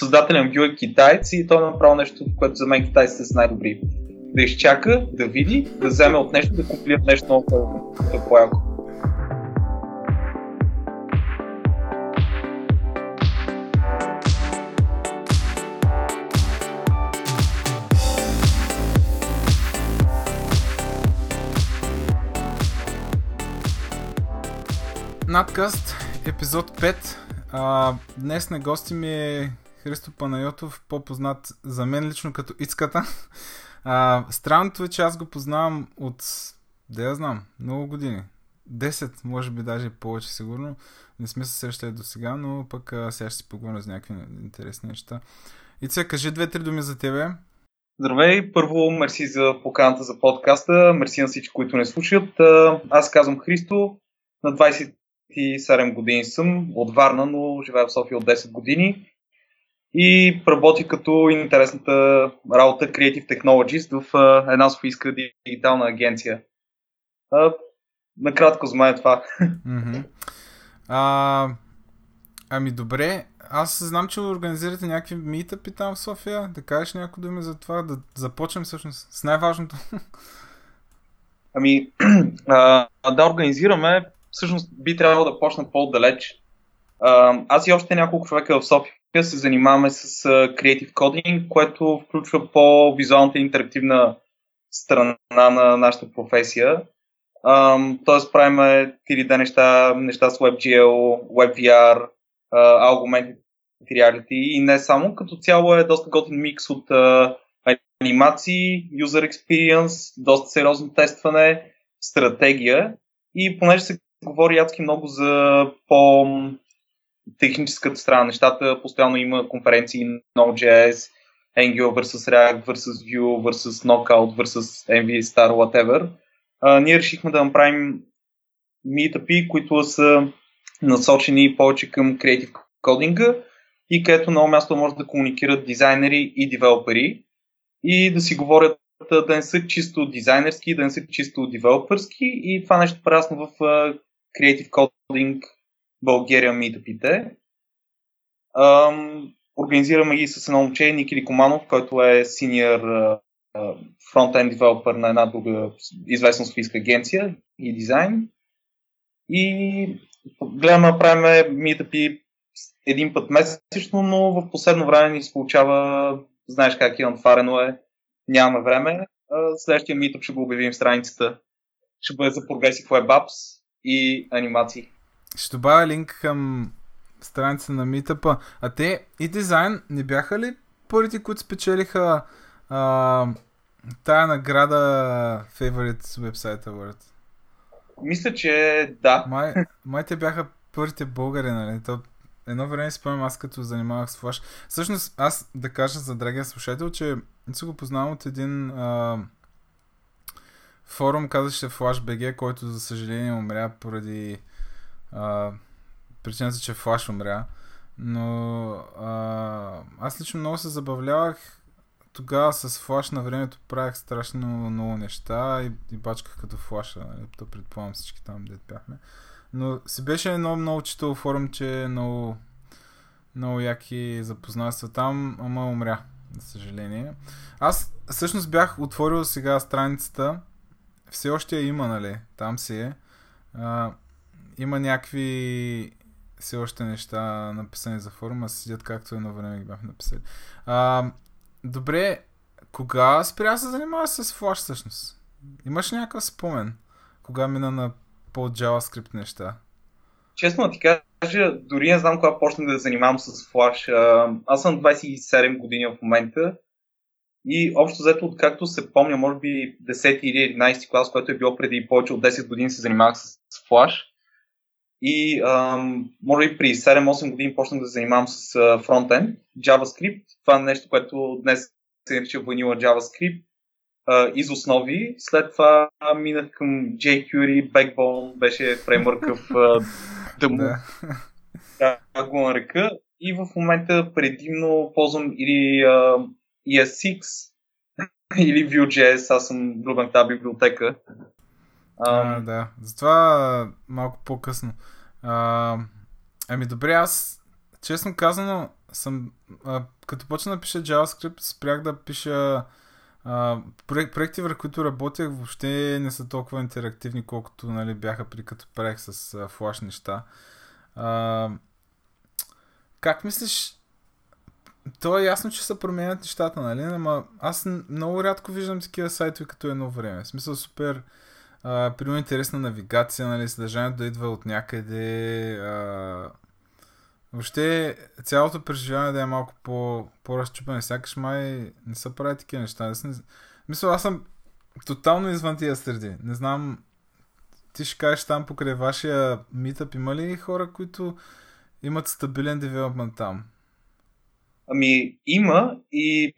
създателя на е китаец и той е направил нещо, което за мен китайците са най-добри. Да изчака, да види, да вземе от нещо, да компилира нещо много по-яко. Надкаст, епизод 5. А, днес на гости ми е Христо Панайотов, по-познат за мен лично като Ицката. А, странното е, че аз го познавам от, да я знам, много години. 10, може би даже повече сигурно. Не сме се срещали до сега, но пък а, сега ще си поговорим за някакви интересни неща. Ице, кажи две-три думи за тебе. Здравей! Първо, мерси за поканата за подкаста. Мерси на всички, които не слушат. Аз казвам Христо. На 27 години съм от Варна, но живея в София от 10 години и работи като интересната работа Creative Technologies в една софийска дигитална агенция. А, накратко за мен е това. Mm-hmm. А, ами добре, аз знам, че организирате някакви митъпи там в София. Да кажеш някои думи за това, да започнем всъщност с най-важното. Ами, а, да организираме, всъщност би трябвало да почна по-далеч. А, аз и още няколко човека в София се занимаваме с Creative Coding, което включва по-визуалната и интерактивна страна на нашата професия. тоест правим 3D неща, неща с WebGL, WebVR, Augmented Reality и не само. Като цяло е доста готин микс от анимации, user experience, доста сериозно тестване, стратегия и понеже се говори ядски много за по техническата страна нещата. Постоянно има конференции Node.js, Angular vs React vs Vue vs Knockout vs MV Star whatever. А, ние решихме да направим meetup които са насочени повече към креатив кодинга и където много място може да комуникират дизайнери и девелопери и да си говорят да не са чисто дизайнерски, да не са чисто девелоперски и това нещо прерасно в Creative Coding България митъпите. Организираме ги с едно момче, Никили Команов, който е синьор фронтенд девелопер на една друга известна софийска агенция и дизайн. И гледаме да правим митъпи един път месечно, но в последно време ни се получава, знаеш как е натварено е, нямаме време. Следващия митъп ще го обявим в страницата. Ще бъде за Progressive Web Apps и анимации. Ще добавя линк към страница на митъпа. А те и дизайн не бяха ли първите, които спечелиха а, тая награда Favorite Website Award? Мисля, че да. Май, май те бяха първите българи, нали? То, едно време спомням аз като занимавах с флаш. Всъщност, аз да кажа за драгия слушател, че се го познавам от един а, форум, казваше FlashBG, който за съжаление умря поради а, причината, че Флаш умря. Но а, аз лично много се забавлявах тогава с флаш на времето правях страшно много неща и, и бачках като флаша. Нали? То предполагам всички там, дет бяхме. Но си беше едно много читало форум, че много, много яки запознанства там, ама умря, за съжаление. Аз всъщност бях отворил сега страницата, все още я има, нали? Там си е. А, има някакви все още неща написани за форума, седят както едно време ги бях написали. А, добре, кога спря се занимава с Flash всъщност? Имаш някакъв спомен? Кога мина на по-JavaScript неща? Честно ти кажа, дори не знам кога почнах да занимавам с Flash. Аз съм 27 години в момента и общо взето, откакто се помня, може би 10 или 11 клас, което е било преди повече от 10 години, се занимавах с Flash. И ам, може би при 7-8 години почнах да занимавам с фронтенд, JavaScript. Това е нещо, което днес се нарича Vanilla JavaScript а, из основи. След това минах към jQuery, Backbone, беше фреймворка в да му да го нарека. И в момента предимно ползвам или uh, ESX или Vue.js, аз съм влюбен в тази библиотека. А, да. Затова малко по-късно. А, ами добре, аз честно казано съм, а, като почна да пиша JavaScript, спрях да пиша а, проект, проекти, върху които работех, въобще не са толкова интерактивни, колкото нали, бяха при като правех с а, флаш неща. А, как мислиш, то е ясно, че се променят нещата, нали? Ама аз много рядко виждам такива сайтове като едно време. В смисъл супер примерно интересна навигация, нали, съдържанието да идва от някъде. А, въобще цялото преживяване да е малко по, по-разчупане. Сякаш май не са прави такива неща. Аз не... Мисля, аз съм тотално извън тия среди. Не знам, ти ще кажеш там покрай вашия митъп, има ли хора, които имат стабилен девелопмент там? Ами, има и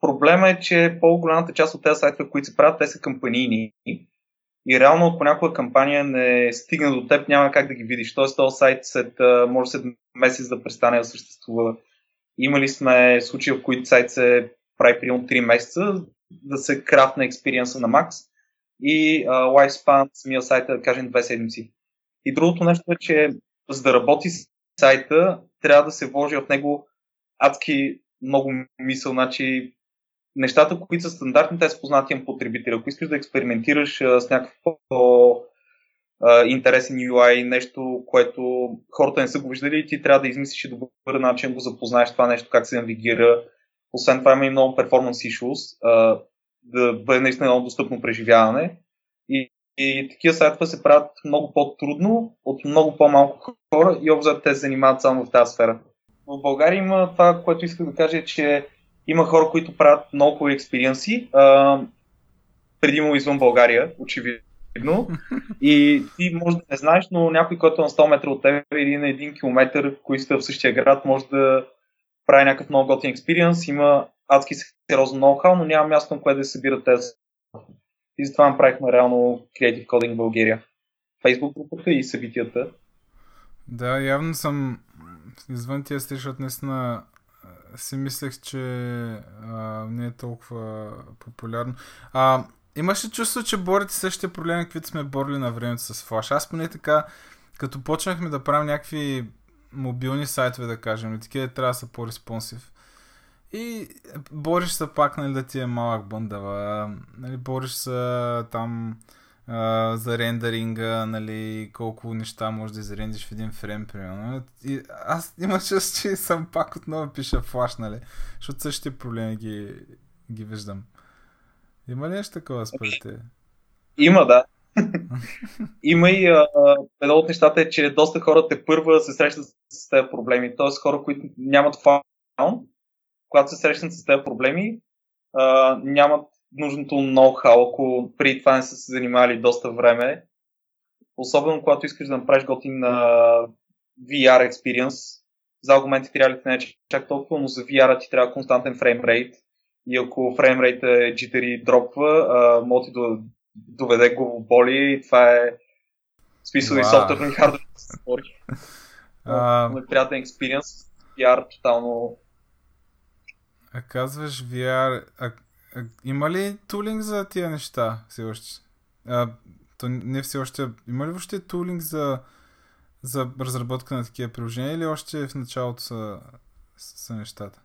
проблема е, че по-голямата част от тези сайтове, които се правят, те са кампанийни. И реално ако някоя кампания не стигне до теб, няма как да ги видиш. Тоест този сайт след, може след месец да престане да съществува. Имали сме случаи, в които сайт се прави примерно 3 месеца, да се крафне експириенса на Max и uh, lifespan самия сайт да кажем 2 седмици. И другото нещо е, че за да работи сайта, трябва да се вложи в него адски много мисъл. Значи, нещата, които са стандартни, те са познати на. Ако искаш да експериментираш с някакъв по- интересен UI, нещо, което хората не са го виждали, ти трябва да измислиш и добър начин го запознаеш това нещо, как се навигира. Освен това има и много performance issues, а, да бъде наистина много достъпно преживяване. И, и такива сайтове се правят много по-трудно от много по-малко хора и обзор те се занимават само в тази сфера. В България има това, което исках да кажа, че има хора, които правят много хубави експириенси, предимно извън България, очевидно. И ти може да не знаеш, но някой, който е на 100 метра от теб или на 1 км, който сте в същия град, може да прави някакъв много готин експириенс. Има адски сериозно ноу-хау, но няма място, на което да се събират тези. И затова направихме реално Creative Coding България. Facebook групата и събитията. Да, явно съм извън тия стри, защото наистина си мислех, че а, не е толкова популярно. А, имаше чувство, че борите същите проблеми, каквито сме борили на времето с Flash. Аз поне така, като почнахме да правим някакви мобилни сайтове, да кажем, такива трябва да са по-респонсив. И бориш се пак, нали, да ти е малък бъндава. Нали, бориш се там за рендеринга, нали, колко неща може да изрендиш в един фрейм, примерно. И аз има чувство, че съм пак отново пиша флаш, нали, защото същите проблеми ги, ги виждам. Има ли нещо такова според те? Има, да. Има и а, едно от нещата е, че доста хора те първа се срещат с тези проблеми. Тоест хора, които нямат фаун, когато се срещнат с тези проблеми, а, нямат нужното ноу-хау, ако преди това не са се занимавали доста време. Особено когато искаш да направиш готин на VR experience. За аргументите реалите не е чак толкова, но за VR ти трябва константен фреймрейт. И ако фреймрейт е jittery дропва, може ти да доведе главоболи и това е смисъл wow. и софтуерно и хардвер се спори. Неприятен експириенс. VR тотално а казваш VR, а, има ли тулинг за тия неща все още? А, то не все още. Има ли въобще тулинг за, за разработка на такива приложения или още в началото са, са нещата?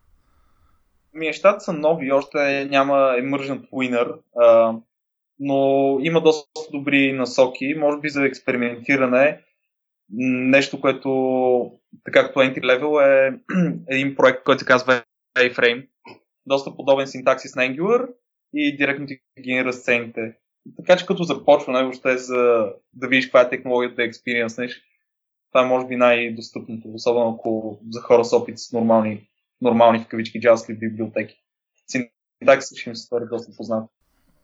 Ми, нещата са нови, още няма emergent winner, а, но има доста добри насоки, може би за експериментиране. Нещо, което така като entry level е един проект, който се казва A-Frame, доста подобен синтаксис на Angular и директно ти генерира сцените. Така че като започване, въобще за да видиш каква е технологията да експириенснеш, това е може би най-достъпното, особено ако за хора с опит с нормални, нормални в кавички JavaScript библиотеки. Синтаксис ще им се стори доста познат.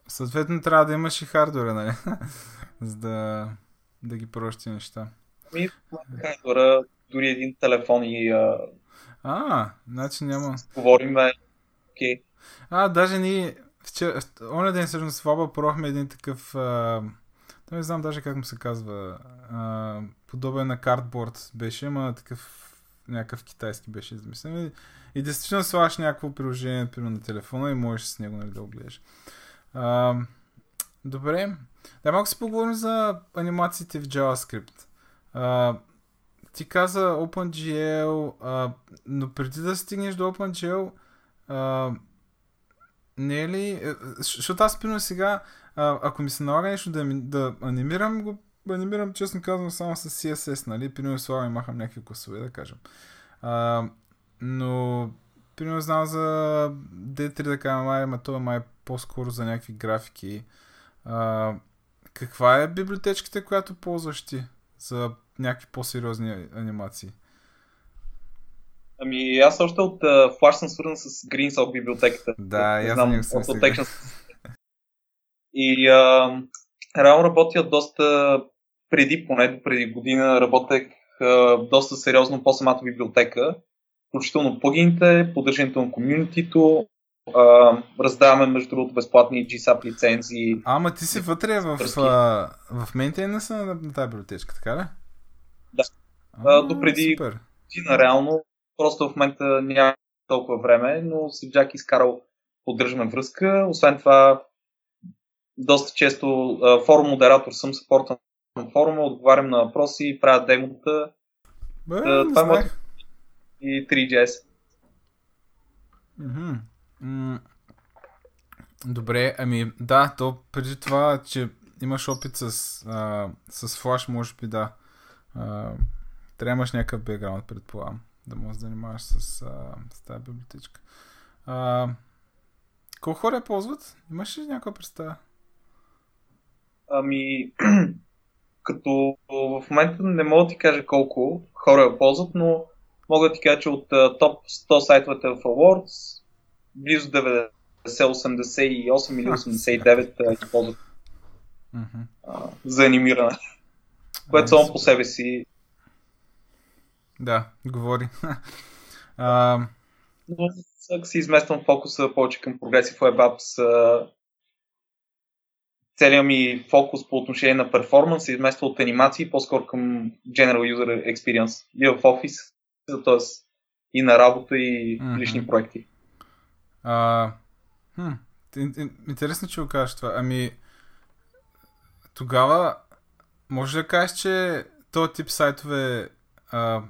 Съответно трябва да имаш и хардвера, нали? За да, да ги прощи неща. Ами, хардвера, дори един телефон и... А, а значи няма... Говориме Okay. А, даже ние вчера, оня ден всъщност в Оба порохме един такъв, а, не знам даже как му се казва, а, подобен на картборд беше, ама такъв някакъв китайски беше измислен. И, и действително слагаш някакво приложение, например, на телефона и можеш с него нали, да го гледаш. А, добре. Да, малко си поговорим за анимациите в JavaScript. А, ти каза OpenGL, а, но преди да стигнеш до OpenGL, а, не е ли... е, Защото аз, примерно сега, а, ако ми се налага нещо да, да анимирам, го анимирам, честно казвам, само с CSS, нали? Примерно слагам и махам някакви класове, да кажем. А, но, примерно знам за D3 да кажем, май, това май е по-скоро за някакви графики. А, каква е библиотечката, която ползваш ти за някакви по-сериозни анимации? Ами аз още от uh, Flash съм свързан с GreenSock библиотеката. Да, Не аз знам, съм. Protection. И а, реално работя доста преди, поне преди година, работех а, доста сериозно по самата библиотека, включително плагините, поддържането на комюнитито, а, раздаваме между другото безплатни GSAP лицензии. Ама ти си вътре в, в мейнтейнеса на, тази библиотечка, така ли? Да. А, А, допреди-. Година реално, просто в момента няма толкова време, но с Джак изкарал поддържаме връзка. Освен това, доста често форум модератор съм, съпортвам форума, отговарям на въпроси, правя демота Бе, не това е и 3GS. Мгм. М, Добре, ами да, то преди това, че имаш опит с, а, с Flash, може би да. А, трябва да имаш някакъв бекграунд, предполагам, да можеш да занимаваш с, а, с тази библиотечка. А, колко хора я ползват? Имаш ли някаква представа? Ами, като в момента не мога да ти кажа колко хора я ползват, но мога да ти кажа, че от топ 100 сайтовете в Awards, близо 90, 88 или 89 а, ги ползват Мгм. а, за анимиране, което Ами, само по себе си. Да, говори. а, Но си измествам фокуса повече към Progressive Web Apps, целият ми фокус по отношение на перформанс се измества от анимации по-скоро към General User Experience. И в офис, т.е. и на работа, и Мгм. лични проекти. А, хм, ин- ин- интересно, че го кажеш това. Ами, тогава може да кажеш, че този тип сайтове а,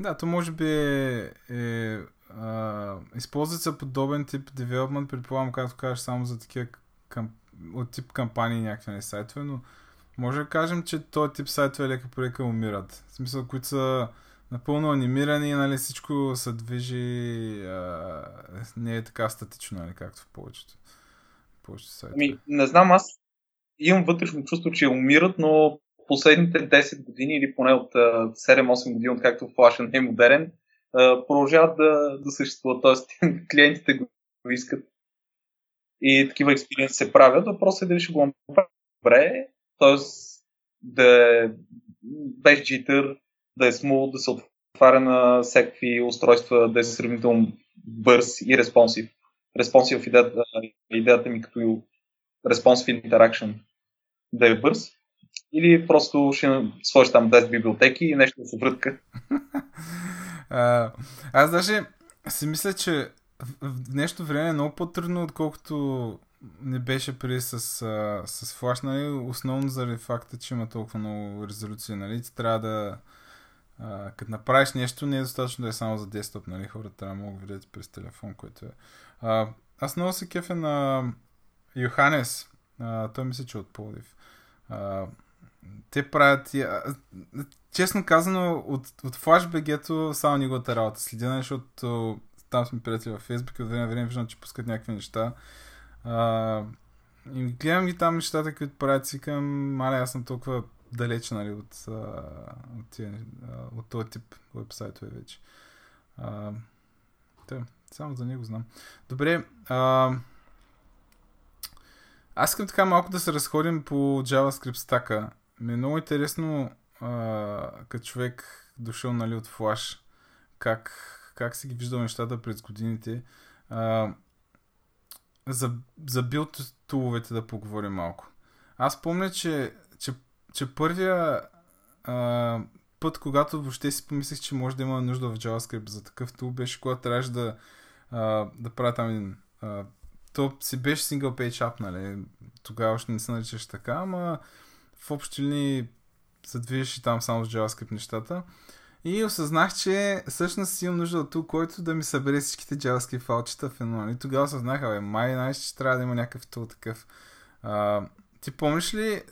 да, то може би е, е а, използват се подобен тип девелопмент, предполагам, както кажеш, само за такива кам, от тип кампании някакви нали, сайтове, но може да кажем, че този тип сайтове лека по лека умират. В смисъл, които са напълно анимирани, нали, всичко се движи, а, не е така статично, нали, както в повечето, повечето сайтове. Ами, не знам, аз имам вътрешно чувство, че умират, но последните 10 години или поне от а, 7-8 години, откакто Flash не е модерен, продължават да, да съществуват. Тоест, клиентите го искат и такива експериенси се правят. Въпросът е дали ще го направят добре, т.е. да е без jitter, да е смул, да се отваря на всякакви устройства, да е сравнително бърз и респонсив. Респонсив идеята, идеята ми като responsive interaction да е бърз. Или просто ще сложиш там 10 библиотеки и нещо да се врътка. Аз даже си мисля, че в днешно време е много по-трудно, отколкото не беше преди с, с Flash, нали? основно заради факта, че има толкова много резолюция, нали? Ти трябва да като направиш нещо, не е достатъчно да е само за десктоп, нали? Хората трябва да могат да видят през телефон, което е. А, аз много се кефя на Йоханес. А, той мисля, че е от Пловдив. А, те правят... Честно казано, от, от FlashBG-то само неговата работа следя, защото там сме приятели във Facebook и от време време виждам, че пускат някакви неща. А, и гледам ги там нещата, които правят, си към, маля, аз съм толкова далеч, нали, от, от, тия, от този тип вебсайтове вече. А, да, само за него знам. Добре, а, аз искам така малко да се разходим по JavaScript стака. Ми е много интересно като човек дошъл нали, от Flash, как, как си ги виждал нещата през годините. А, за, за билд туловете да поговорим малко. Аз помня, че, че, че първия а, път, когато въобще си помислих, че може да има нужда в JavaScript за такъв тул, беше когато трябваше да, а, да правя там един... А, то си беше single page app, нали? Тогава още не се наричаш така, ама в общи линии задвижиш и там само с JavaScript нещата. И осъзнах, че всъщност имам нужда от тук, който да ми събере всичките JavaScript фалчета в едно. И тогава осъзнах, абе, май, знаеш, че трябва да има някакъв тул такъв. А, ти помниш ли,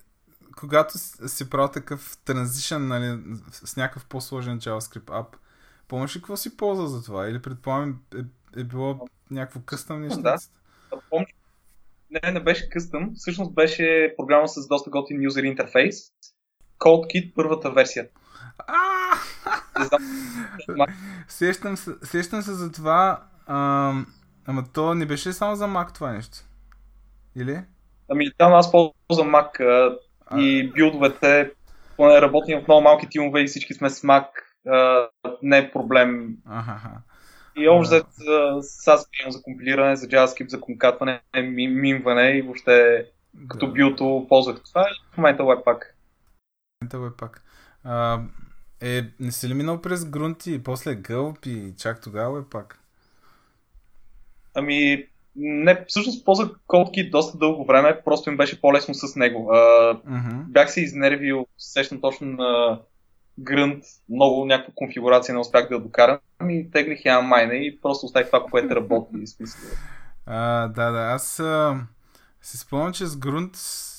когато си правил такъв транзишън, нали, с някакъв по-сложен JavaScript app, помниш ли какво си ползва за това? Или предполагам е, е било някакво къстъм нещо? Да, помня. Не, не беше къстъм. Всъщност беше програма с доста готин юзер интерфейс. CodeKit, първата версия. сещам, се, сещам се за това, а, ама то не беше само за Mac това нещо. Или? Ами там аз ползвам Mac а, и билдовете, поне работим в много малки тимове и всички сме с Mac, а, не е проблем. Ага. И общо взето SAS прием за компилиране, за JavaScript, за конкатване, мимване и въобще да. като билто ползвах това и в момента Webpack. В момента Webpack. А, е, не си ли минал през грунти и после гълб и чак тогава пак? Ами, не, всъщност ползвах CodeKit доста дълго време, просто им беше по-лесно с него. А, uh-huh. Бях се изнервил, сещам точно на Grunt, много някаква конфигурация не успях да я докарам и теглих я майна и просто оставих това, което работи. Смисъл. А, да, да, аз а, си спомням, че с Grunt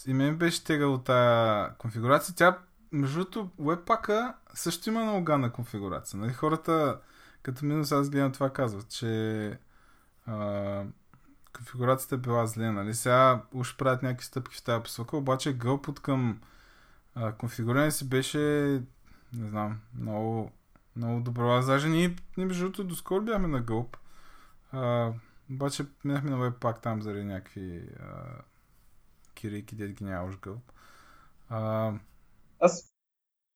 и мен беше тегал тази конфигурация. Тя между другото, Webpack също има много ганна конфигурация. Нали? Хората, като минус аз гледам това, казват, че а, конфигурацията е била зле. Нали? Сега уж правят някакви стъпки в тази посока, обаче гълпът към а, конфигуриране си беше, не знам, много, много добро. Аз даже ние, ние между другото, доскоро бяхме на гълп. А, обаче минахме на Webpack там заради някакви а, кирийки, дед ги няма уж гълп. А, аз,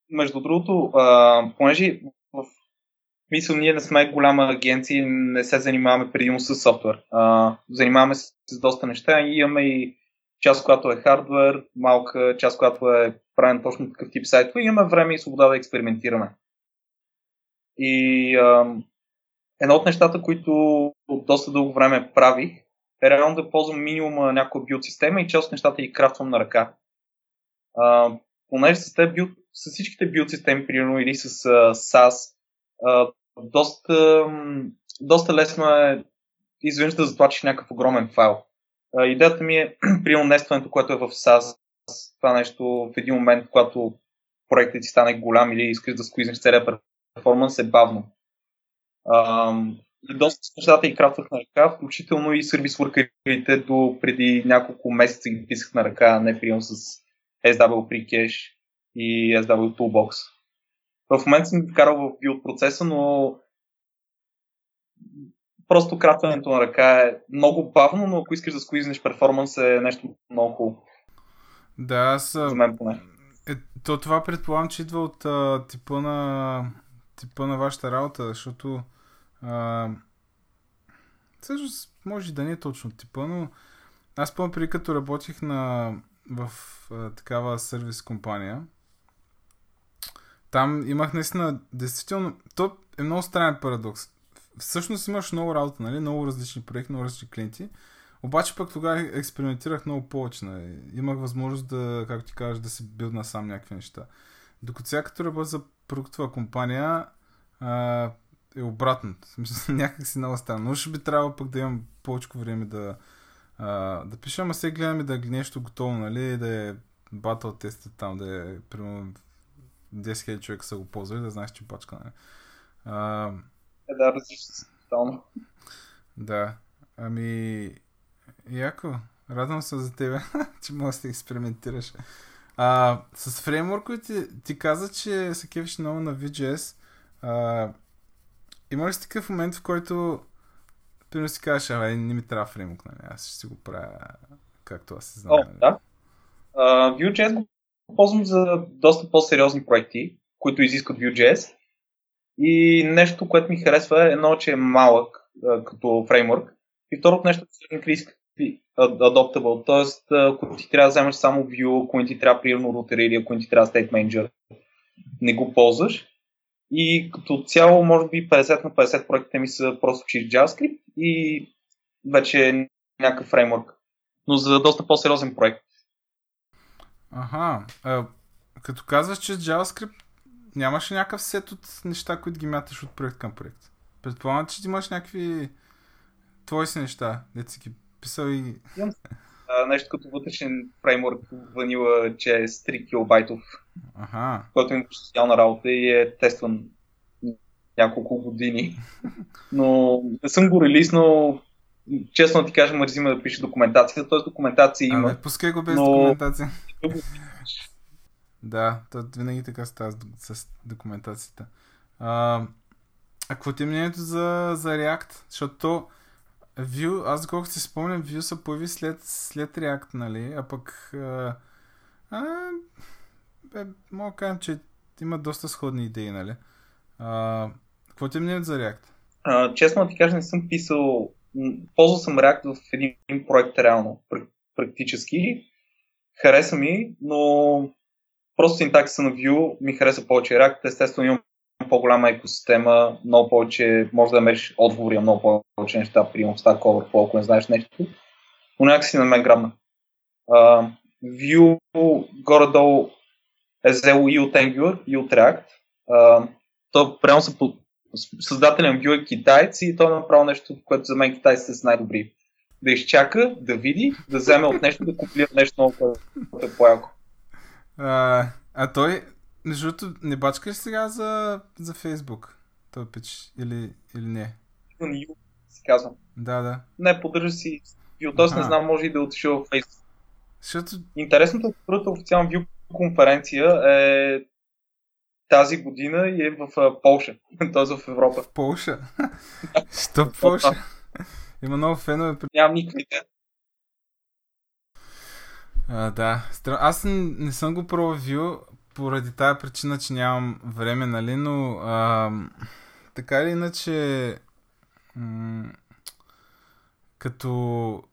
между другото, а, понеже в мисъл ние не сме голяма агенция не се занимаваме предимно с софтуер. А, занимаваме се с доста неща имаме и част, която е хардвер, малка част, която е правен точно такъв тип сайтове имаме време и свобода да експериментираме. И а, едно от нещата, които от доста дълго време правих, е реално да ползвам минимум на някоя билд система и част от нещата ги крафтвам на ръка. А, понеже с, те бил, с всичките билд системи, примерно, или с uh, SAS, uh, доста, доста лесно е изведнъж да затлачиш някакъв огромен файл. Uh, идеята ми е, примерно, нестването, което е в SAS, това нещо в един момент, когато проектът ти стане голям или искаш да сквизнеш целият перформанс, е бавно. И доста нещата и крафтвах на ръка, включително и сервис въркерите до преди няколко месеца ги писах на ръка, не прием с SW Precache и SW Toolbox. В момента съм вкарал в билд процеса, но просто кратването на ръка е много бавно, но ако искаш да сквизнеш перформанс е нещо много хубаво. Да, аз... За мен поне. Е, то това предполагам, че идва от а, типа на типа на вашата работа, защото а, всъщност може да не е точно типа, но аз помня преди като работих на в а, такава сервис компания. Там имах наистина, действително, то е много странен парадокс. Всъщност имаш много работа, нали? много различни проекти, много различни клиенти. Обаче пък тогава експериментирах много повече. Нали? Имах възможност да, както ти кажеш, да си билдна сам някакви неща. Докато сега като работя за продуктова компания, а, е обратно. Смисъл, някак си много странно. Но ще би трябвало пък да имам повече време да, а, да пиша, ама сега гледаме да е нещо готово, нали, да е батъл теста там, да е примерно 10 000 човека са го ползвали, да знаеш, че пачка, нали. А, е, да, различно тотално. Да, ами, яко, радвам се за тебе, че можеш да експериментираш. А, с фреймворковете ти каза, че се кефиш много на VGS. А, има ли си такъв момент, в който Примерно си кажеш, абе, не ми трябва фреймворк, нали? Аз ще си го правя както аз се знам. О, да. Uh, Vue.js го ползвам за доста по-сериозни проекти, които изискват Vue.js. И нещо, което ми харесва е едно, че е малък uh, като фреймворк. И второто нещо е английски adoptable. Тоест, ако ти трябва да вземеш само Vue, ако ти трябва примерно рутер или ако ти трябва State Manager, не го ползваш. И като цяло, може би 50 на 50 проектите ми са просто чист JavaScript и вече е някакъв фреймворк. Но за доста по-сериозен проект. Ага. А, като казваш, че JavaScript нямаше някакъв сет от неща, които ги мяташ от проект към проект. Предполагам, че ти имаш някакви твои си неща, си ги писал и... Нещо като вътрешен фреймворк Vanilla, че е с 3 килобайтов, Аха. който има социална работа и е тестван няколко години. Но не съм го релиснал. Честно ти кажа, мързи ме да пише документация. Т.е. документация има. Абе, пускай го без но- документация. Да, то винаги така става с, док- с документацията. А, а какво ти е мнението за, за React? Защото то Vue, аз доколкото си спомням, Vue се появи след, след React, нали? А пък а, а, бе, мога кажем, че има доста сходни идеи, нали? А, какво ти е мнението за React? А, честно ти кажа, не съм писал. Ползвал съм React в един проект реално, пр- практически. Хареса ми, но просто синтакса на Vue ми хареса повече React. Естествено имам по-голяма екосистема, много повече, може да намериш отговори на много повече неща, примерно Stack Overflow, ако не знаеш нещо. Но някакси на мен грабна. А, Vue горе-долу е взело и от Angular, и от React. А, то прямо са по... създателен Vue е китаец и той е направил нещо, което за мен китайците са най-добри. Да изчака, да види, да вземе от нещо, да копира нещо много което е по-яко. А, а той, между другото, не бачка ли сега за, за Facebook? Той пич, или, или не? Vue си казвам. Да, да. Не, поддържа си Vue, т.е. не знам, може и да е отишъл в Facebook. Защото Интересното е, първата официална Vue конференция е тази година и е в а, Полша, т.е. в Европа. в Полша. Що в Полша? Има много фенове. Нямам никаква идея. А, да. Аз н- не съм го пробвал поради тая причина, че нямам време, нали, но а, така или иначе м- като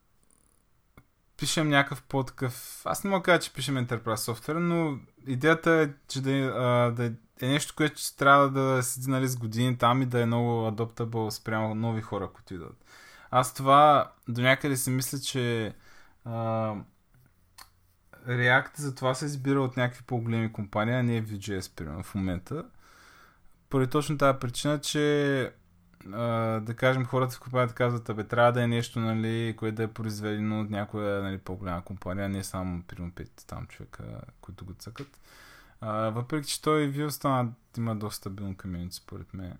пишем някакъв по-такъв... Аз не мога да кажа, че пишем Enterprise софтуер, но идеята е, че да, а, да е нещо, което ще трябва да седи нали, с години там и да е много adoptable спрямо нови хора, които идват. Аз това до някъде си мисля, че а, React за това се избира от някакви по-големи компании, а не Vue.js, примерно, в момента. Поради точно тази причина, че а, да кажем, хората в компанията казват, абе, трябва да е нещо, нали, което да е произведено от някоя нали, по-голяма компания, не само, примерно, пет там човека, които го цъкат. А, въпреки, че той Vue стана, има доста стабилно комьюнити, според мен.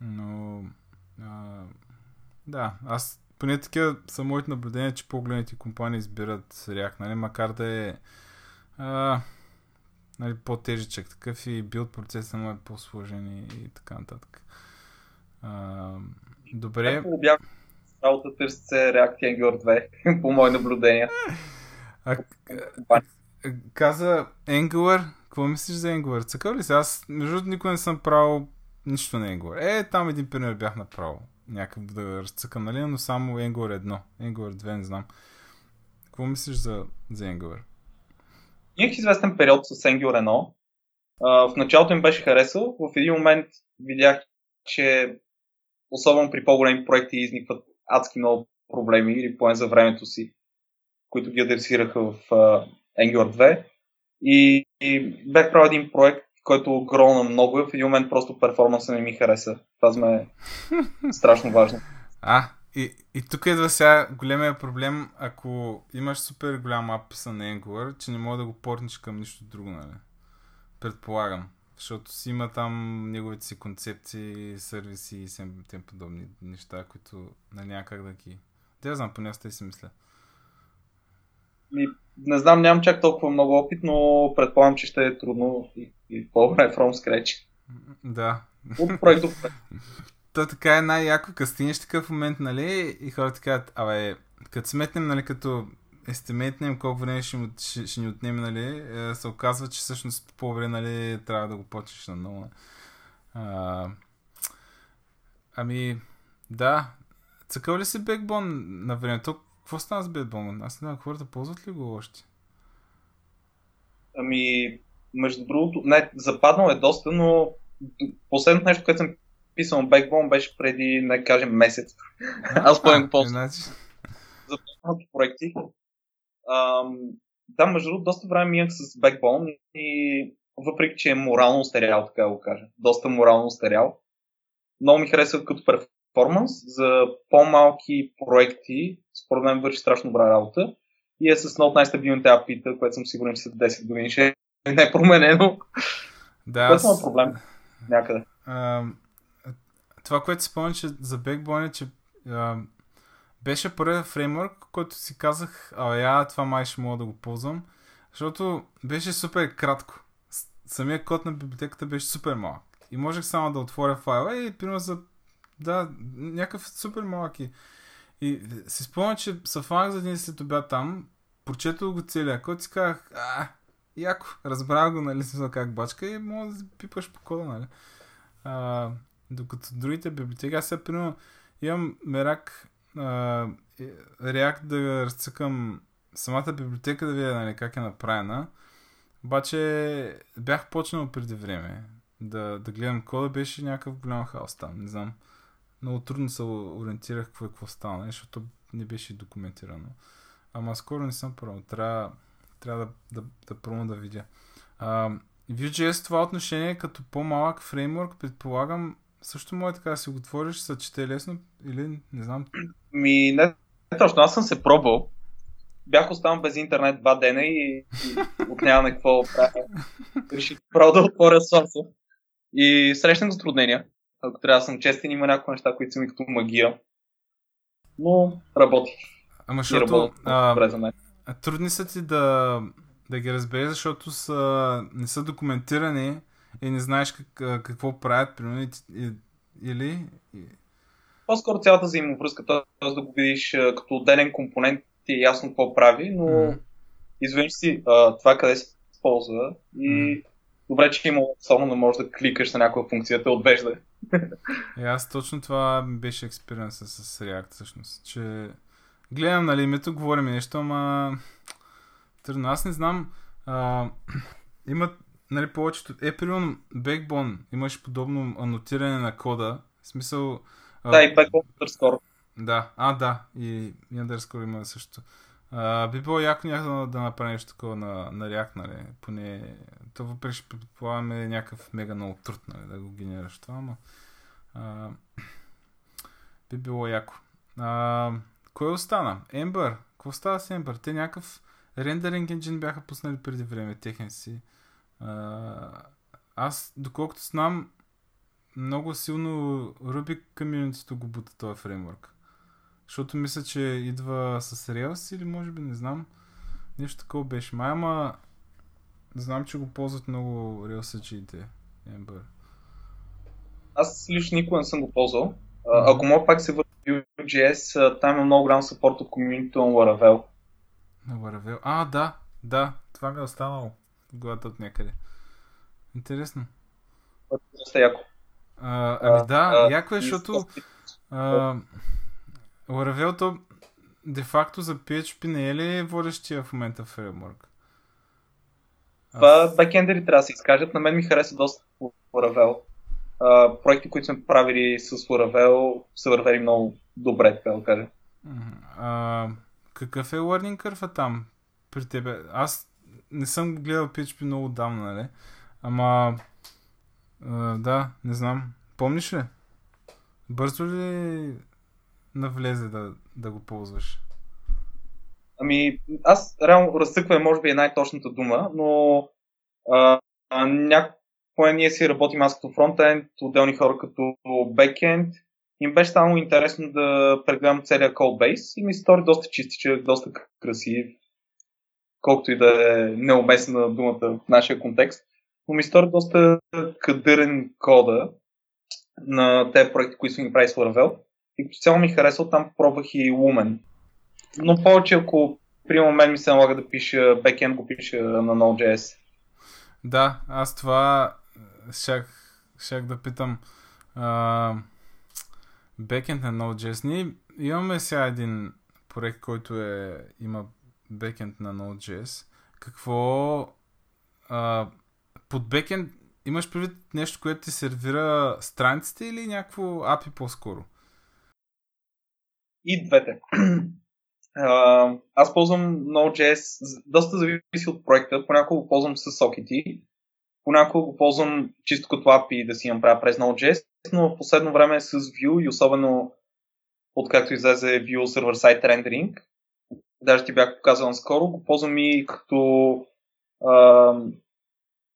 Но, а, да, аз поне такива са моите наблюдения, че по-големите компании избират React, нали, макар да е а, нали, по-тежичък такъв и билд процесът му е по-сложен и, и така нататък. А, добре. Бях работа търсят се React Angular 2, по мои наблюдения. А, а, каза Angular, какво мислиш за Angular? Цъкал ли се? Аз, между другото, никога не съм правил нищо на Angular. Е, там един пример бях направил. Някакъв да разцъкам, нали? Но само Angular 1. Angular 2 не знам. Какво мислиш за, за Angular? Имах известен период с Angular 1. А, в началото им беше харесал. В един момент видях, че особено при по-големи проекти изникват адски много проблеми, или поне за времето си, които ги адресираха в а, Angular 2. И, и бях правил един проект, който грона много и в един момент просто перформанса не ми хареса. Това за мен е страшно важно. А, и, и тук идва сега големия проблем, ако имаш супер голям ап писан на Angular, че не мога да го портнеш към нищо друго, нали? Предполагам. Защото си има там неговите си концепции, сервиси и всем тем подобни неща, които нали, няма как да ги... Да знам, поне аз те си мисля. И, не знам, нямам чак толкова много опит, но предполагам, че ще е трудно и, по-добре from scratch. Да. От проект до проект. То така е най-яко, като стигнеш такъв момент, нали, и хората казват, абе, като сметнем, нали, като естимейтнем колко време ще, ще, ще ни отнеме, нали, е, се оказва, че всъщност по-добре, нали, трябва да го почнеш на ново. А, ами, да. Цъкал ли си Backbone на времето? Какво стана с Backbone? Аз не знам, хората ползват ли го още? Ами, между другото, не, западнал е доста, но последното нещо, което съм писал на Backbone беше преди, не кажем, месец. Аз поем А, пост Значи, за проекти. Ам, да, между другото, доста време минах с Backbone и въпреки, че е морално устарял, така го кажа, доста морално устарял, много ми харесва като перформанс за по-малки проекти, според мен върши страшно добра работа и е с много най-стабилните апита, което съм сигурен, че след 10 години ще е не променено. Да, аз... проблем някъде. А, това, което спомням, че за Backbone е, че а, беше първият фреймворк, който си казах, а я, това май ще мога да го ползвам, защото беше супер кратко. Самия код на библиотеката беше супер малък. И можех само да отворя файла и примерно за да, някакъв супер малък и, и си спомням, че се фанах за един след обяд там, прочетох го целия код и си казах, а, яко, разбрах го, нали, смисъл как бачка и мога да пипаш по кода, нали. А, докато другите библиотеки, аз сега, примерно, имам мерак uh, React да разцъкам самата библиотека да видя нали, как е направена. Обаче бях почнал преди време да, да гледам кода, беше някакъв голям хаос там, не знам. Много трудно се ориентирах какво е какво стана, защото не беше документирано. Ама скоро не съм пробвал. Трябва, трябва да, да, да пробвам да видя. Uh, Vue.js това отношение като по-малък фреймворк, предполагам, също може така да си го отвориш, се чете лесно или не знам. Ми, не, не точно, аз съм се пробвал. Бях останал без интернет два дена и, и отнямаме какво правя. Реших право да отворя сласа. И срещнах затруднения. Ако трябва да съм честен, има някои неща, които са ми като магия. Но работи. Ама защото а, трудни са ти да, да ги разбереш, защото са, не са документирани и не знаеш как, какво правят, примерно, или... По-скоро цялата взаимовръзка, т.е. да го видиш като отделен компонент ти е ясно какво прави, но mm. изведнъж си а, това къде се използва и mm. добре, че има особено да можеш да кликаш на някаква функция, да отвежда. И аз точно това беше експериенса с React всъщност, че гледам на лимито, говорим нещо, ама трудно. Аз не знам, а, има нали, повечето... Е, примерно, Backbone имаш подобно анотиране на кода. В смисъл... Да, а... и Backbone underscore. Да, а, да, и, и underscore има също. А, би било яко някакво да, направи нещо такова на, на React, нали? Поне, то въпреки ще предполагаме някакъв мега много труд, нали, да го генерираш това, ама а, би било яко. А, кой остана? Ember. Какво става с Ember? Те някакъв рендеринг енджин бяха пуснали преди време, техен си аз, доколкото знам, много силно Ruby комьюнитито го бута този фреймворк. Защото мисля, че идва с Rails или може би не знам. Нещо такова беше. Май, ама знам, че го ползват много Rails-аджиите. Ember. Аз лично никога не съм го ползвал. Ако мога пак се върна Vue.js, там има много голям support от комьюнитито на Laravel. На Laravel? А, да, да, това ми е останало главата от някъде. Интересно. Доста яко. А, ами да, а, яко е, защото Laravel то де-факто за PHP не е ли водещия в момента фреймворк? Това бекендери трябва да се изкажат. На мен ми хареса доста Laravel. Проекти, които сме правили с Laravel, са вървели много добре, така да кажа. Uh, какъв е learning curve там при тебе? Аз не съм гледал PHP много давно, нали? Ама, а, да, не знам. Помниш ли? Бързо ли навлезе да, да го ползваш? Ами, аз реално разцъквам, може би е най-точната дума, но а, а, някакво ние си работим аз като фронтенд, отделни хора като бекенд. Им беше само интересно да прегледам целият кодбейс и ми се стори доста чистичък, доста красив, колкото и да е неуместна думата в нашия контекст. Но ми стори доста кадърен кода на тези проекти, които съм ги правили с Laravel. И като цяло ми харесал, там пробвах и Lumen. Но повече, ако при мен ми се налага да пиша бекенд, го пиша на Node.js. Да, аз това щях, щях да питам. Бекенд на Node.js. Ние имаме сега един проект, който е, има бекенд на Node.js, какво а, под бекенд имаш предвид нещо, което ти сервира страниците или някакво API по-скоро? И двете. Аз ползвам Node.js, доста зависи от проекта, понякога ползвам с сокети, понякога го ползвам чисто като API да си я направя през Node.js, но в последно време с Vue и особено откакто излезе Vue Server Side Rendering, даже ти бях показал скоро, го ползвам и като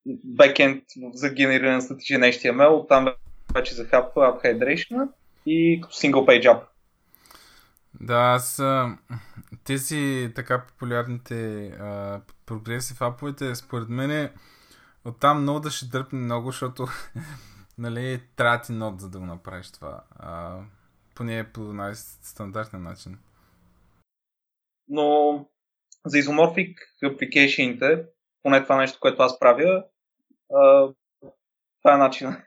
бекенд за генериране на статичен HTML, там вече за Hub App Hydration и като Single Page App. Да, аз тези така популярните прогреси в аповете, според мен оттам много да ще дърпне много, защото нали, трябва ти нод, за да го направиш това. А, поне по най-стандартен начин. Но за изоморфик application поне това нещо, което аз правя, а, това е начинът.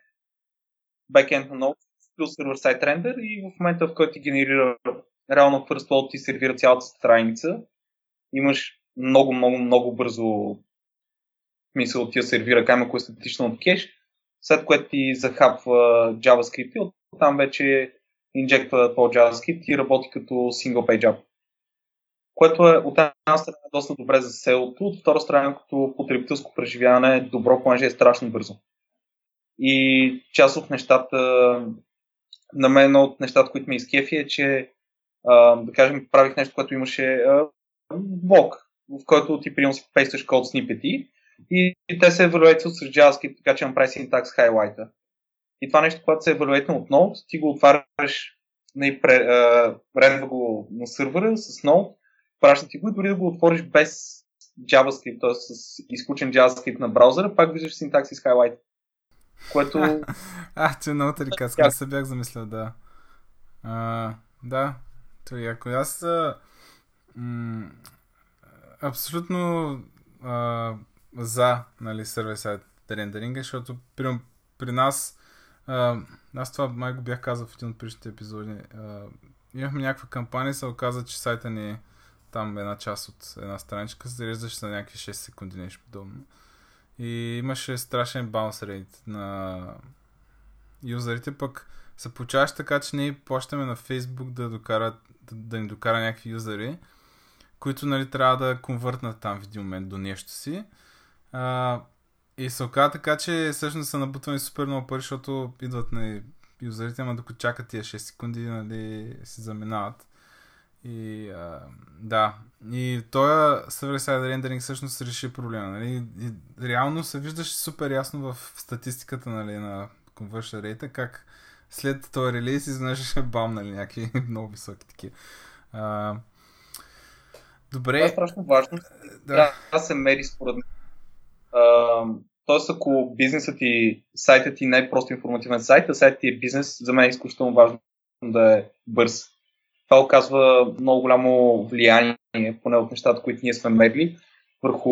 Backend на Node плюс server-side render и в момента, в който ти генерира реално first load ти сервира цялата страница, имаш много, много, много бързо мисъл ти я сервира камък, е статично от кеш, след което ти захапва JavaScript и оттам вече инжектва по JavaScript и работи като single page app. Което е от една страна доста добре за селото, от втора страна като потребителско преживяване е добро, понеже е страшно бързо. И част от нещата, на мен едно от нещата, които ме изкефи е, че да кажем, правих нещо, което имаше блок, в който ти приема си пействаш код снипети и, и те се евалюейтват с JavaScript, така че направи синтакс хайлайта. И това нещо, което се евалюейтна от Node, ти го отваряш и рендва го на сървъра с Node, праща ти го и дори да го отвориш без JavaScript, т.е. с изключен JavaScript на браузъра, пак виждаш синтакс с хайлайт. Което... а, че много тарикатско, не се бях замислил, да. А, да, това е яко. Аз м- абсолютно а, за нали, сервер-сайт рендеринга, защото при, при нас а, аз това май го бях казал в един от предишните епизоди. А, имахме някаква кампания се оказа, че сайта ни е там една част от една страничка, се зареждаше за някакви 6 секунди, нещо подобно. И имаше страшен баунс рейт на юзерите, пък се получаваше така, че ние плащаме на Facebook да докарат да, да ни докара някакви юзери, които нали, трябва да конвъртнат там в един момент до нещо си. А, и се оказа така, че всъщност са набутвани супер много пари, защото идват на юзерите, ама докато чакат тия 6 секунди, нали, се заминават. И а, да, и този server-side рендеринг всъщност реши проблема. Нали? И, реално се виждаше супер ясно в статистиката нали, на conversion rate, как след този релиз изведнъж ще бам, нали, някакви много високи такива. А, добре. Това е страшно важно. Да. Това се мери според мен. Тоест, ако бизнесът ти, сайтът ти не е просто информативен сайт, а сайтът ти е бизнес, за мен е изключително важно да е бърз. Това оказва много голямо влияние, поне от нещата, които ние сме мерили, върху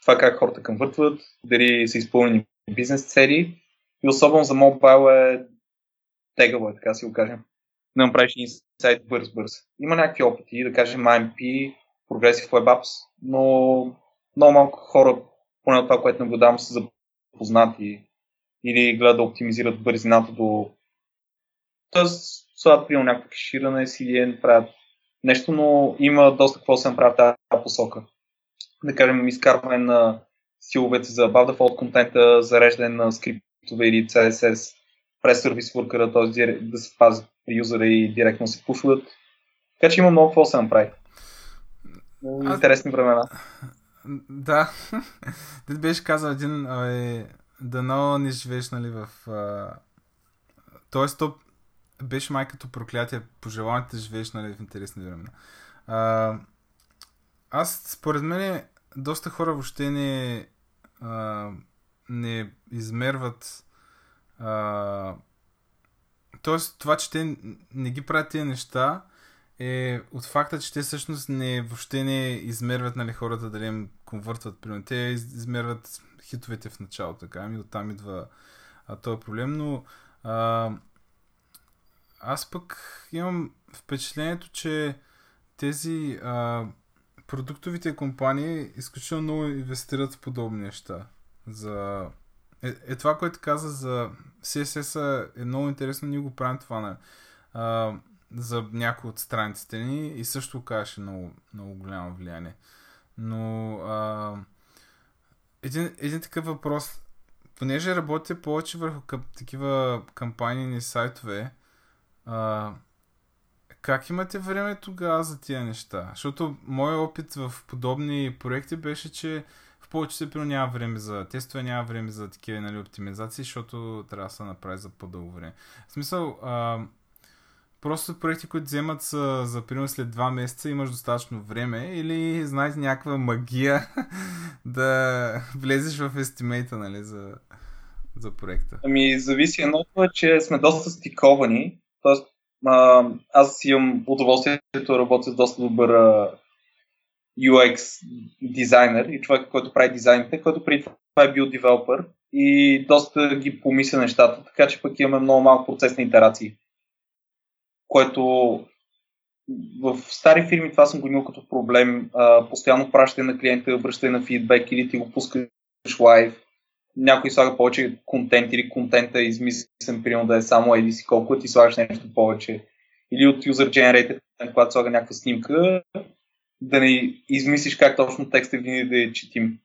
това как хората конвъртват, дали са изпълнени бизнес цели. И особено за мобайл е тегаво е, така си го кажем. Да направиш един сайт бърз-бърз. Има някакви опити, да кажем IMP, Progressive Web Apps, но много малко хора, поне от това, което наблюдавам, са запознати или гледат да оптимизират бързината до... Тоест, слагат приема някакво кеширане, CDN, правят нещо, но има доста какво се направи в тази посока. Да кажем, изкарване на стиловете за above default контента, зареждане на скриптове или CSS, през сервис worker, т.е. да се пазят при юзера и директно се пушват. Така че има много какво се направи. Интересни времена. Да. Ти беше казал един, да дано не живееш, нали, в... А... Тоест, то беше май като проклятие, пожелаването да живееш, нали, в интересни времена. А... Аз, според мен, доста хора въобще не, а... не измерват а, тоест, това, че те не ги правят тия неща, е от факта, че те всъщност не, въобще не измерват нали, хората дали им конвъртват. Примерно. Те измерват хитовете в началото, така, и оттам идва а, този проблем, но а, аз пък имам впечатлението, че тези а, продуктовите компании изключително много инвестират в подобни неща. За... Е, е това, което каза за CSS е много интересно, ние го правим това. Не? А, за някои от страниците ни и също оказваше много, много голямо влияние. Но а, един, един такъв въпрос, понеже работя повече върху къп, такива кампании и сайтове, а, как имате време тогава за тия неща? Защото моят опит в подобни проекти беше, че в повече степен няма време за тестове, няма време за такива нали, оптимизации, защото трябва да се направи за по-дълго време. В смисъл, а, просто проекти, които вземат са, за примерно след два месеца, имаш достатъчно време или знаете някаква магия да влезеш в естимейта нали, за, за проекта? Ами, зависи едното е, че сме доста стиковани, т.е. аз имам удоволствието да работя с доста добър UX дизайнер и човек, който прави дизайните, който преди това е бил девелопър и доста ги помисля нещата, така че пък имаме много малко процес на итерации което в стари фирми това съм го имал като проблем. А, постоянно пращане на клиента, връщане на фидбек или ти го пускаш лайв. Някой слага повече контент или контента е измислен, примерно да е само еди си колко ти слагаш нещо повече. Или от user generated, когато слага някаква снимка, да не измислиш как точно текста винаги да е четим.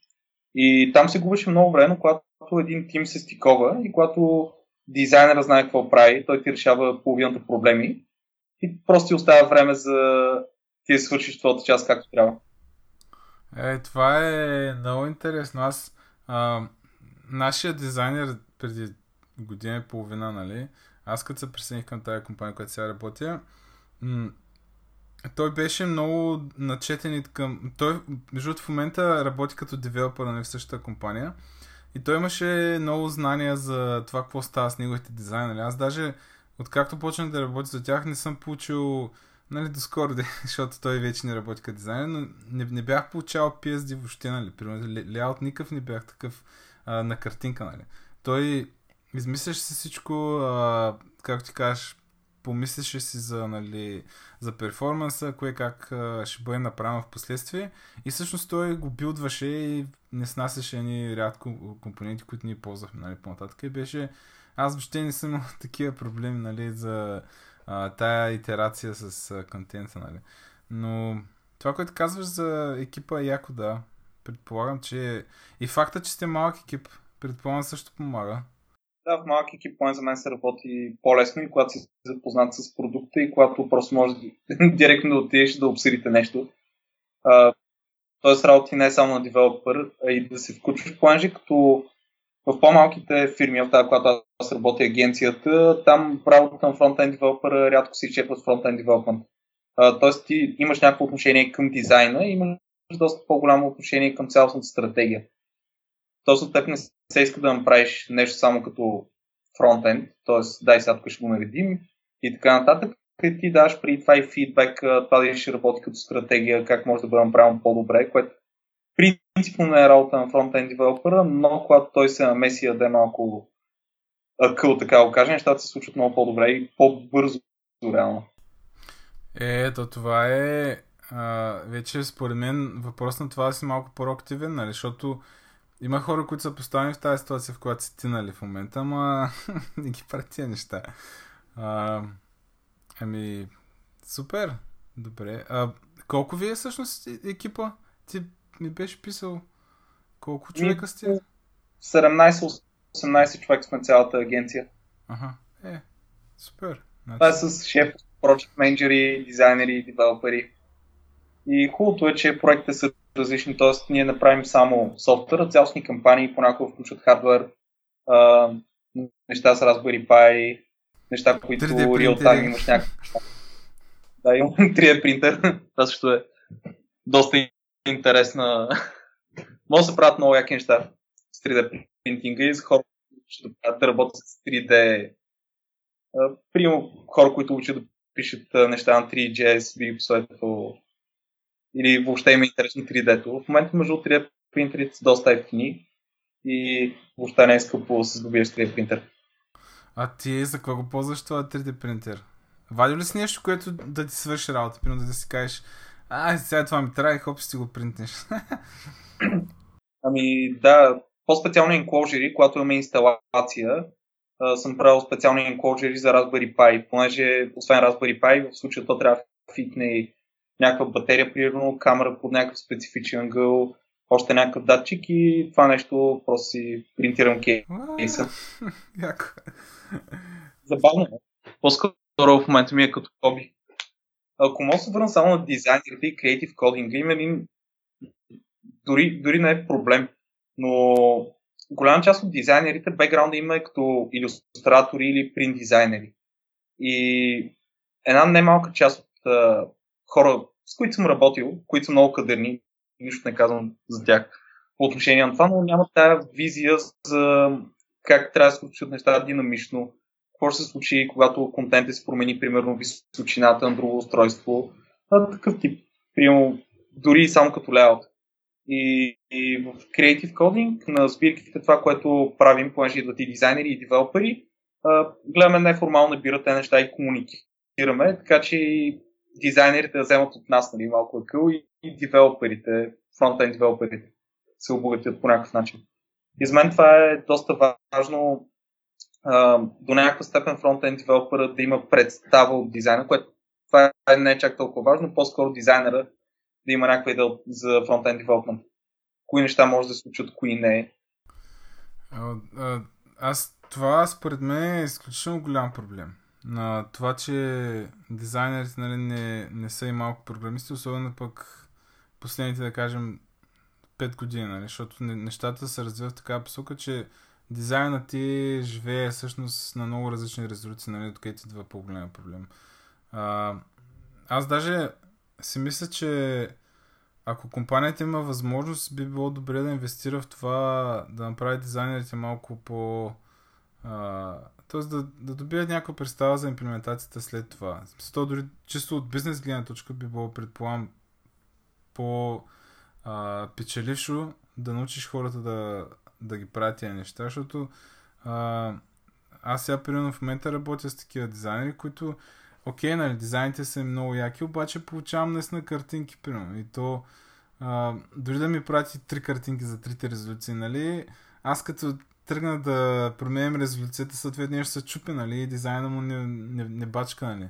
И там се губеше много време, когато един тим се стикова и когато дизайнера знае какво прави, той ти решава половината проблеми и просто ти оставя време за ти да свършиш твоята част както трябва. Е, това е много интересно. Аз, а, нашия дизайнер преди година и половина, нали, аз като се присъединих към тази компания, която сега работя, м- той беше много начетен и към... Той, между в момента работи като девелопър на същата компания и той имаше много знания за това какво става с неговите дизайнери. Нали. Аз даже откакто почнах да работя за тях, не съм получил, нали, доскоро, защото той вече не работи като дизайнер, но не, не бях получавал PSD въобще, нали, примерно, леаут никакъв не бях такъв а, на картинка, нали. Той измисляш си всичко, а, както ти кажеш, помислеше си за, нали, за перформанса, кое как а, ще бъде направено в последствие. И всъщност той го билдваше и не снасяше ни рядко компоненти, които ние ползвахме нали, по-нататък. И беше аз въобще не съм имал такива проблеми, нали, за а, тая итерация с а, контента, нали. Но това, което казваш за екипа яко, да. Предполагам, че и факта, че сте малък екип, предполагам също помага. Да, в малък екип поне за мен се работи по-лесно и когато си запознат с продукта и когато просто може директно да отидеш да обсъдите нещо. тоест работи не е само на девелопър, а и да се включиш планжи, като в по-малките фирми, в тази, когато аз работя агенцията, там правото на фронтенд девелопера рядко се изчепва с фронтенд девелопмент. Тоест ти имаш някакво отношение към дизайна и имаш доста по-голямо отношение към цялостната стратегия. Тоест от теб не се иска да направиш нещо само като фронтенд, т.е. дай сега тук ще го наредим и така нататък. И ти даваш при това и фидбек, това да ще работи като стратегия, как може да бъде направено по-добре, което принципно не е работа на фронтенд девелопера, но когато той се намеси да е малко акъл, така да кажа, нещата се случват много по-добре и по-бързо, реално. Ето, това е а, вече според мен въпрос на това да си малко по-активен, нали, защото има хора, които са поставени в тази ситуация, в която си ти, нали, в момента, ама не ги правят тия неща. А, ами, супер, добре. А, колко ви е всъщност екипа? Ти ми беше писал колко човека сте? 17-18 човек сме цялата агенция. Ага, е, супер. Значи... Това е с шеф, project менеджери, дизайнери, девелопери. И хубавото е, че проектите са различни, т.е. ние направим само софтуер, цялостни кампании понякога включват хардвер, неща с Raspberry Pi, неща, които real time имаш някакви Да, имам 3D принтер, това също е доста интересна. Може да се правят много яки неща с 3D принтинга и за хора, които да работят с 3D. Примерно хора, които учат да пишат неща на 3GS, би посъветвал или въобще има интерес на 3D-то. В момента между 3D принтерите са доста ефтини и въобще не е скъпо да се здобиеш 3D принтер. А ти за какво го ползваш това 3D принтер? Вадил ли си нещо, което да ти свърши работа? Примерно да си кажеш, а, сега това ми трябва и хоп, си го принтнеш. ами да, по-специално enclosure, когато имаме инсталация, съм правил специални енкоджери за Raspberry Pi, понеже освен Raspberry Pi, в случая то трябва да фитне някаква батерия, примерно камера под някакъв специфичен ъгъл, още някакъв датчик и това нещо просто си принтирам кейса. Забавно. Е. По-скоро в момента ми е като хоби. Ако мога да се върна само на дизайнерите и креатив кодинга, има един дори, дори не е проблем, но голяма част от дизайнерите бекграунда има е като иллюстратори или принт дизайнери. И една немалка част от а, хора, с които съм работил, които са много кадърни, нищо не казвам за тях по отношение на това, но няма тая визия за как трябва да се случат нещата динамично, какво ще се случи, когато контентът се промени, примерно височината на друго устройство, а, такъв тип. Примерно, дори само като layout. И, и в Creative Coding на сбирките това, което правим, понеже идват и дизайнери и девелопери, гледаме неформално бира те неща и комуникираме, така че и дизайнерите да вземат от нас нали, малко акъл и, и девелоперите, фронтенд девелоперите се обогатят по някакъв начин. И за мен това е доста важно до някаква степен фронтенд девелопера да има представа от дизайна, което това не е чак толкова важно, по-скоро дизайнера да има някаква идея за фронтенд девелопмент. Кои неща може да се случат, кои не. А, аз, това според мен е изключително голям проблем. На това, че дизайнерите нали, не, не са и малко програмисти, особено пък последните, да кажем, 5 години, нали, защото нещата се развиват в такава посока, че дизайнът ти живее всъщност на много различни резолюции, нали, тук идва по-голям проблем. А, аз даже си мисля, че ако компанията има възможност, би било добре да инвестира в това да направи дизайнерите малко по... А, Тоест да, да добият някаква представа за имплементацията след това. То дори чисто от бизнес гледна точка би било, предполагам, по а, печелившо да научиш хората да, да ги правят тия неща, защото а, аз сега примерно в момента работя с такива дизайнери, които окей, нали, дизайните са много яки, обаче получавам наистина картинки, примерно. И то, а, дори да ми прати три картинки за трите резолюции, нали, аз като тръгна да променим резолюцията, съответно ще се чупи, нали, и дизайна му не, не, не бачка, нали.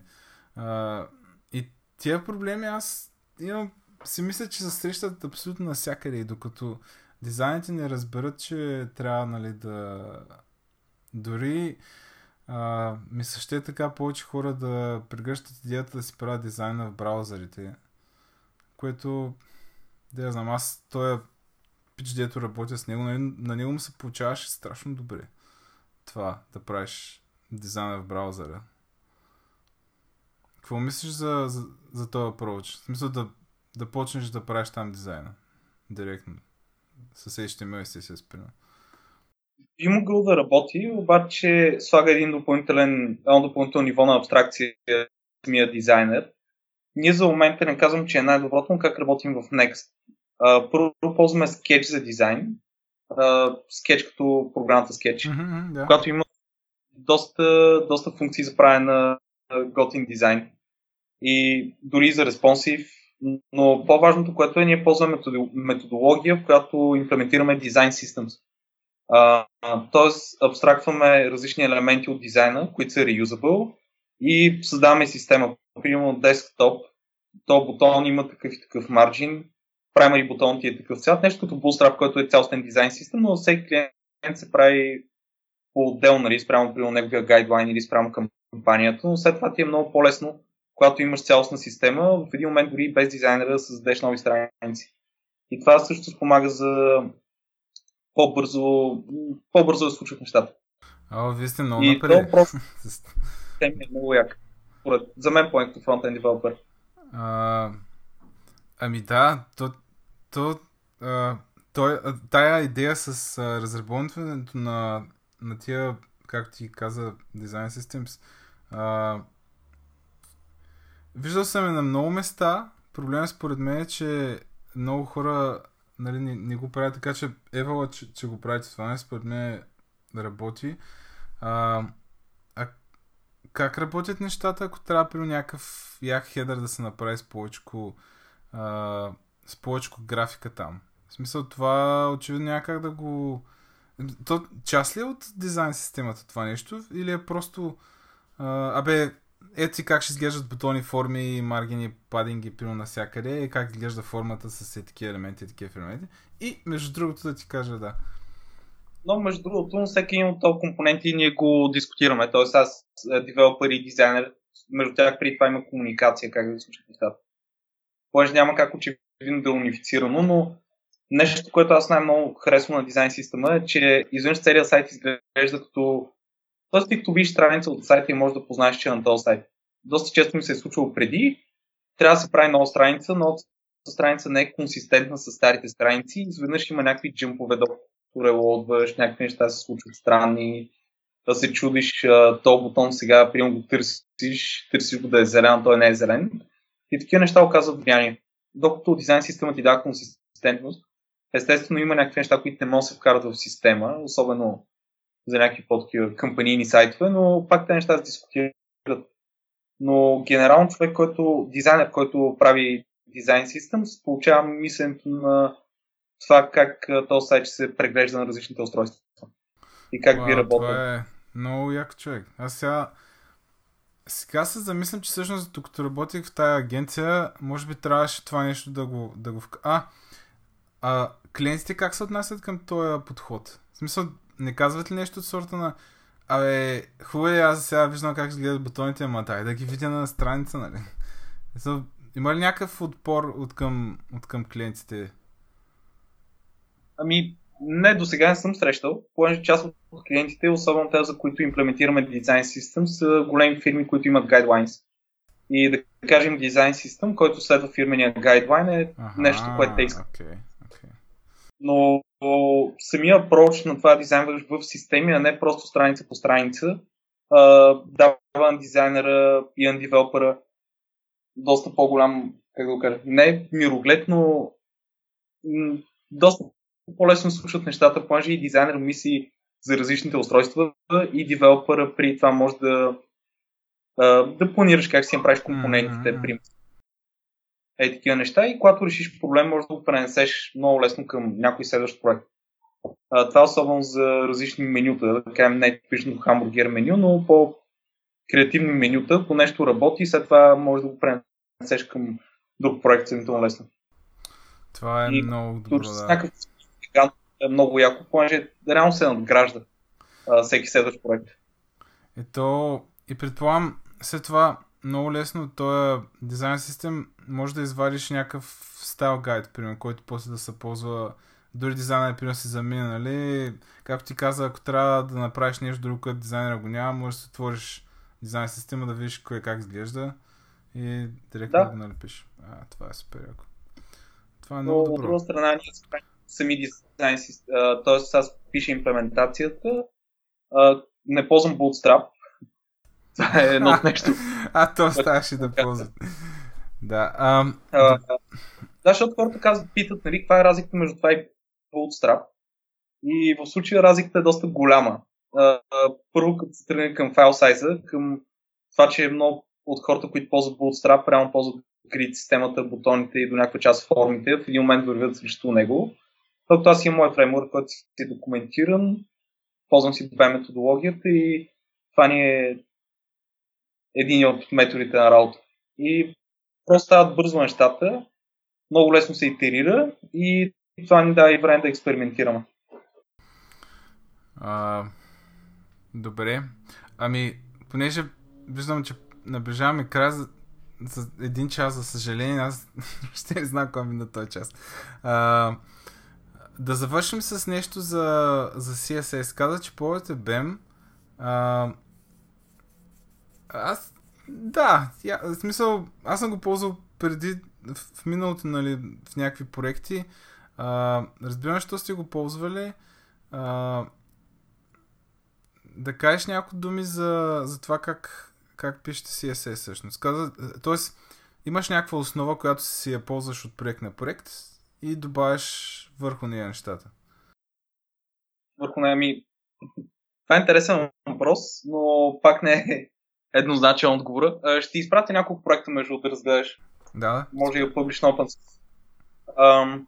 А, и тия проблеми аз имам, си мисля, че се срещат абсолютно навсякъде и докато дизайните не разберат, че трябва, нали, да дори а, ми се ще е така повече хора да прегръщат идеята да си правят дизайна в браузърите, което, да я знам, аз той пич, дето работя с него, нали, на него му се получаваше страшно добре. Това, да правиш дизайна в браузъра. Какво мислиш за, за, за този approach? В смисъл да, да почнеш да правиш там дизайна. Директно. С HTML и CSS, примерно би могъл да работи, обаче слага един допълнителен, едно допълнително ниво на абстракция самия дизайнер. Ние за момента не казвам, че е най-доброто, но как работим в Next. Uh, първо ползваме Sketch за дизайн. Uh, Sketch като програмата Sketch, mm-hmm, да. която има доста, доста функции за правене на готин дизайн. И дори за респонсив, но по-важното, което е, ние ползваме методология, в която имплементираме Design Systems. Тоест, абстрактваме различни елементи от дизайна, които са reusable и създаваме система. Примерно десктоп, то бутон има такъв и такъв марджин, primary бутон ти е такъв цвят, нещо като Bootstrap, който е цялостен дизайн систем, но всеки клиент се прави по-отделно, нали, спрямо при неговия гайдлайн или спрямо към компанията, но след това ти е много по-лесно, когато имаш цялостна система, в един момент дори без дизайнера да създадеш нови страници. И това също спомага за по-бързо, по-бързо да случват нещата. А, вие сте много и напред. просто е много як. За мен поне като фронтен девелопер. Ами да, то, то, а, то, тая идея с а, разработването на, на тия, както ти каза, Design Systems, а, виждал съм на много места. Проблемът според мен е, че много хора нали, не, не го правя така, че Евала, че, че го правите това, не според мен работи. А, а как работят нещата, ако трябва при някакъв як хедър да се направи с повече, а, с повече графика там? В смисъл това очевидно няма как да го То част ли е от дизайн системата това нещо? Или е просто... А, абе, ето си как ще изглеждат бутони, форми, маргини, падинги, пино навсякъде и как изглежда формата с такива елементи и такива елементи. И между другото да ти кажа да. Но между другото, всеки един от този компоненти ние го дискутираме. Тоест аз, е, девелопер и дизайнер, между тях преди това има комуникация, как да случат нещата. Понеже няма как очевидно да е унифицирано, но нещо, което аз най-много харесвам на дизайн система е, че изведнъж целият сайт изглежда като Тоест ти видиш страница от сайта и можеш да познаеш, че е на този сайт. Доста често ми се е случвало преди, трябва да се прави нова страница, но страница не е консистентна с старите страници. Изведнъж има някакви джимпове, да релодваш, някакви неща се случват странни, да се чудиш, то бутон сега, прием го търсиш, търсиш го да е зелен, той не е зелен. И такива неща оказват влияние. Докато дизайн система ти дава консистентност, естествено има някакви неща, които не могат да се вкарат в система, особено за някакви по-такива кампанийни сайтове, но пак те неща се дискутират. Но генерално човек, който, дизайнер, който прави дизайн систем, получава мисленето на това как този сайт ще се преглежда на различните устройства. И как а, би работил. Това е много як човек. Аз сега сега се замислям, че всъщност докато работих в тая агенция, може би трябваше това нещо да го, да го. А, а клиентите как се отнасят към този подход? В смисъл, не казват ли нещо от сорта на Абе, хубаво е, аз сега виждам как изгледат бутоните, ама дай да ги видя на страница, нали? Има ли някакъв отпор от към, от към клиентите? Ами, не, до сега не съм срещал. Понеже част от клиентите, особено те, за които имплементираме дизайн систем, са големи фирми, които имат guidelines. И да кажем дизайн систем, който следва фирмения гайдлайн е ага, нещо, което те искат. Okay но самия апроч на това дизайнваш в системи, а не просто страница по страница, дава на дизайнера и на девелопера доста по-голям, как да го кажа, не мироглед, но доста по-лесно слушат нещата, понеже и дизайнер мисли за различните устройства и девелопера при това може да да планираш как си направиш компонентите, mm-hmm е такива неща. И когато решиш проблем, можеш да го пренесеш много лесно към някой следващ проект. А, това е особено за различни менюта, да кажем не типично хамбургер меню, но по креативни менюта, ако нещо работи и след това можеш да го пренесеш към друг проект съвместно лесно. Това е и, много добро, да. Някакъв е много яко, понеже реално се надгражда а, всеки следващ проект. Ето, и предполагам, след това много лесно този дизайн систем може да извадиш някакъв стайл гайд, примерно, който после да се ползва дори дизайнер, примерно, си замине, нали? Както ти каза, ако трябва да направиш нещо друго, което дизайнера го няма, можеш да отвориш дизайн система, да видиш кое как изглежда и директно да, го налепиш. А, това е супер яко. Това е много добро. От друга страна, ние сами дизайн система, т.е. аз пиша имплементацията, не ползвам Bootstrap, това е едно нещо. а, то ставаше да ползват. Да. Ам... А, да, защото хората казват, питат, нали, каква е разликата между това и Bootstrap. И в случая разликата е доста голяма. Първо, като се тръгне към файл сайза, към това, че много от хората, които ползват Bootstrap, прямо ползват крит системата, бутоните и до някаква част формите, в един момент вървят срещу него. Докато аз имам моят фреймворк, който си е документиран, ползвам си добре методологията и това ни е един от методите на работа. И просто стават бързо нещата, много лесно се итерира и това ни дава и време да експериментираме. А, добре. Ами, понеже виждам, че наближаваме края за, за един час, за съжаление, аз ще не знам кой на този час. А, да завършим с нещо за, за CSS. Каза, че ползвате BEM. А, аз, да, я, в смисъл, аз съм го ползвал преди, в миналото, нали, в някакви проекти. А, разбирам, що сте го ползвали. А, да кажеш някои думи за, за това как, как пишете CSS всъщност. Каза, тоест, имаш някаква основа, която си я ползваш от проект на проект и добавяш върху нея нещата. Върху нея ми... Това е интересен въпрос, но пак не е еднозначен отговора. Ще изпратя няколко проекта между да разгледаш. Да. Може и Publish Open. Um,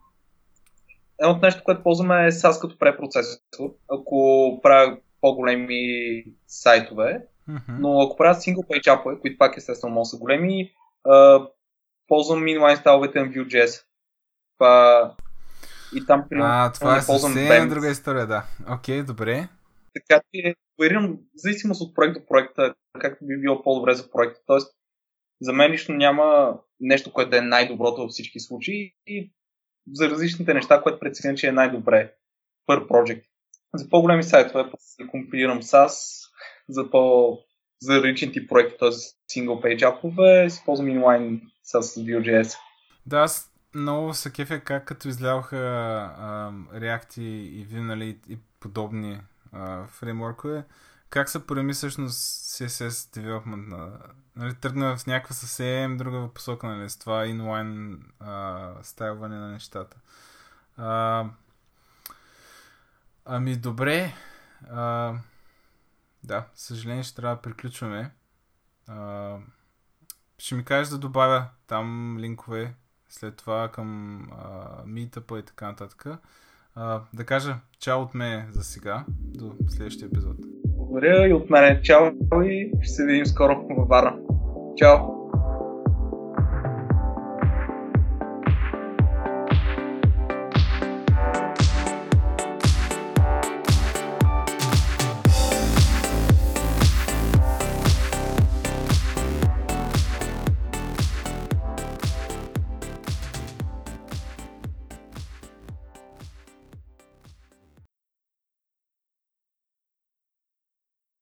едното нещо, което ползваме е SAS като препроцесор. Ако правя по-големи сайтове, mm-hmm. но ако правя single page апове, които пак естествено могат са големи, а, ползвам inline стайловете на Vue.js. Това... И там примерно, А, това е съвсем друга история, да. Окей, okay, добре. Така че варирам в зависимост от проект до проекта, както би било по-добре за проекта. Тоест, за мен лично няма нещо, което да е най-доброто във всички случаи и за различните неща, което преценя, че е най-добре per project. За по-големи сайтове компилирам SAS, за по за различни проекти, т.е. single page апове, си ползвам inline с Vue.js. Да, аз много се кефя как като изляваха React и Vue, нали, и подобни а, фреймворкове, как се промени всъщност CSS development на, нали, тръгна в някаква съвсем друга посока, нали, с това а, стайлване на нещата. А, ами добре, а, да, съжаление ще трябва да приключваме. А, ще ми кажеш да добавя там линкове след това към митъпа и така нататък. А, да кажа чао от мен за сега. До следващия епизод. Благодаря и от мен. Чао и ще се видим скоро във Варна. Чао!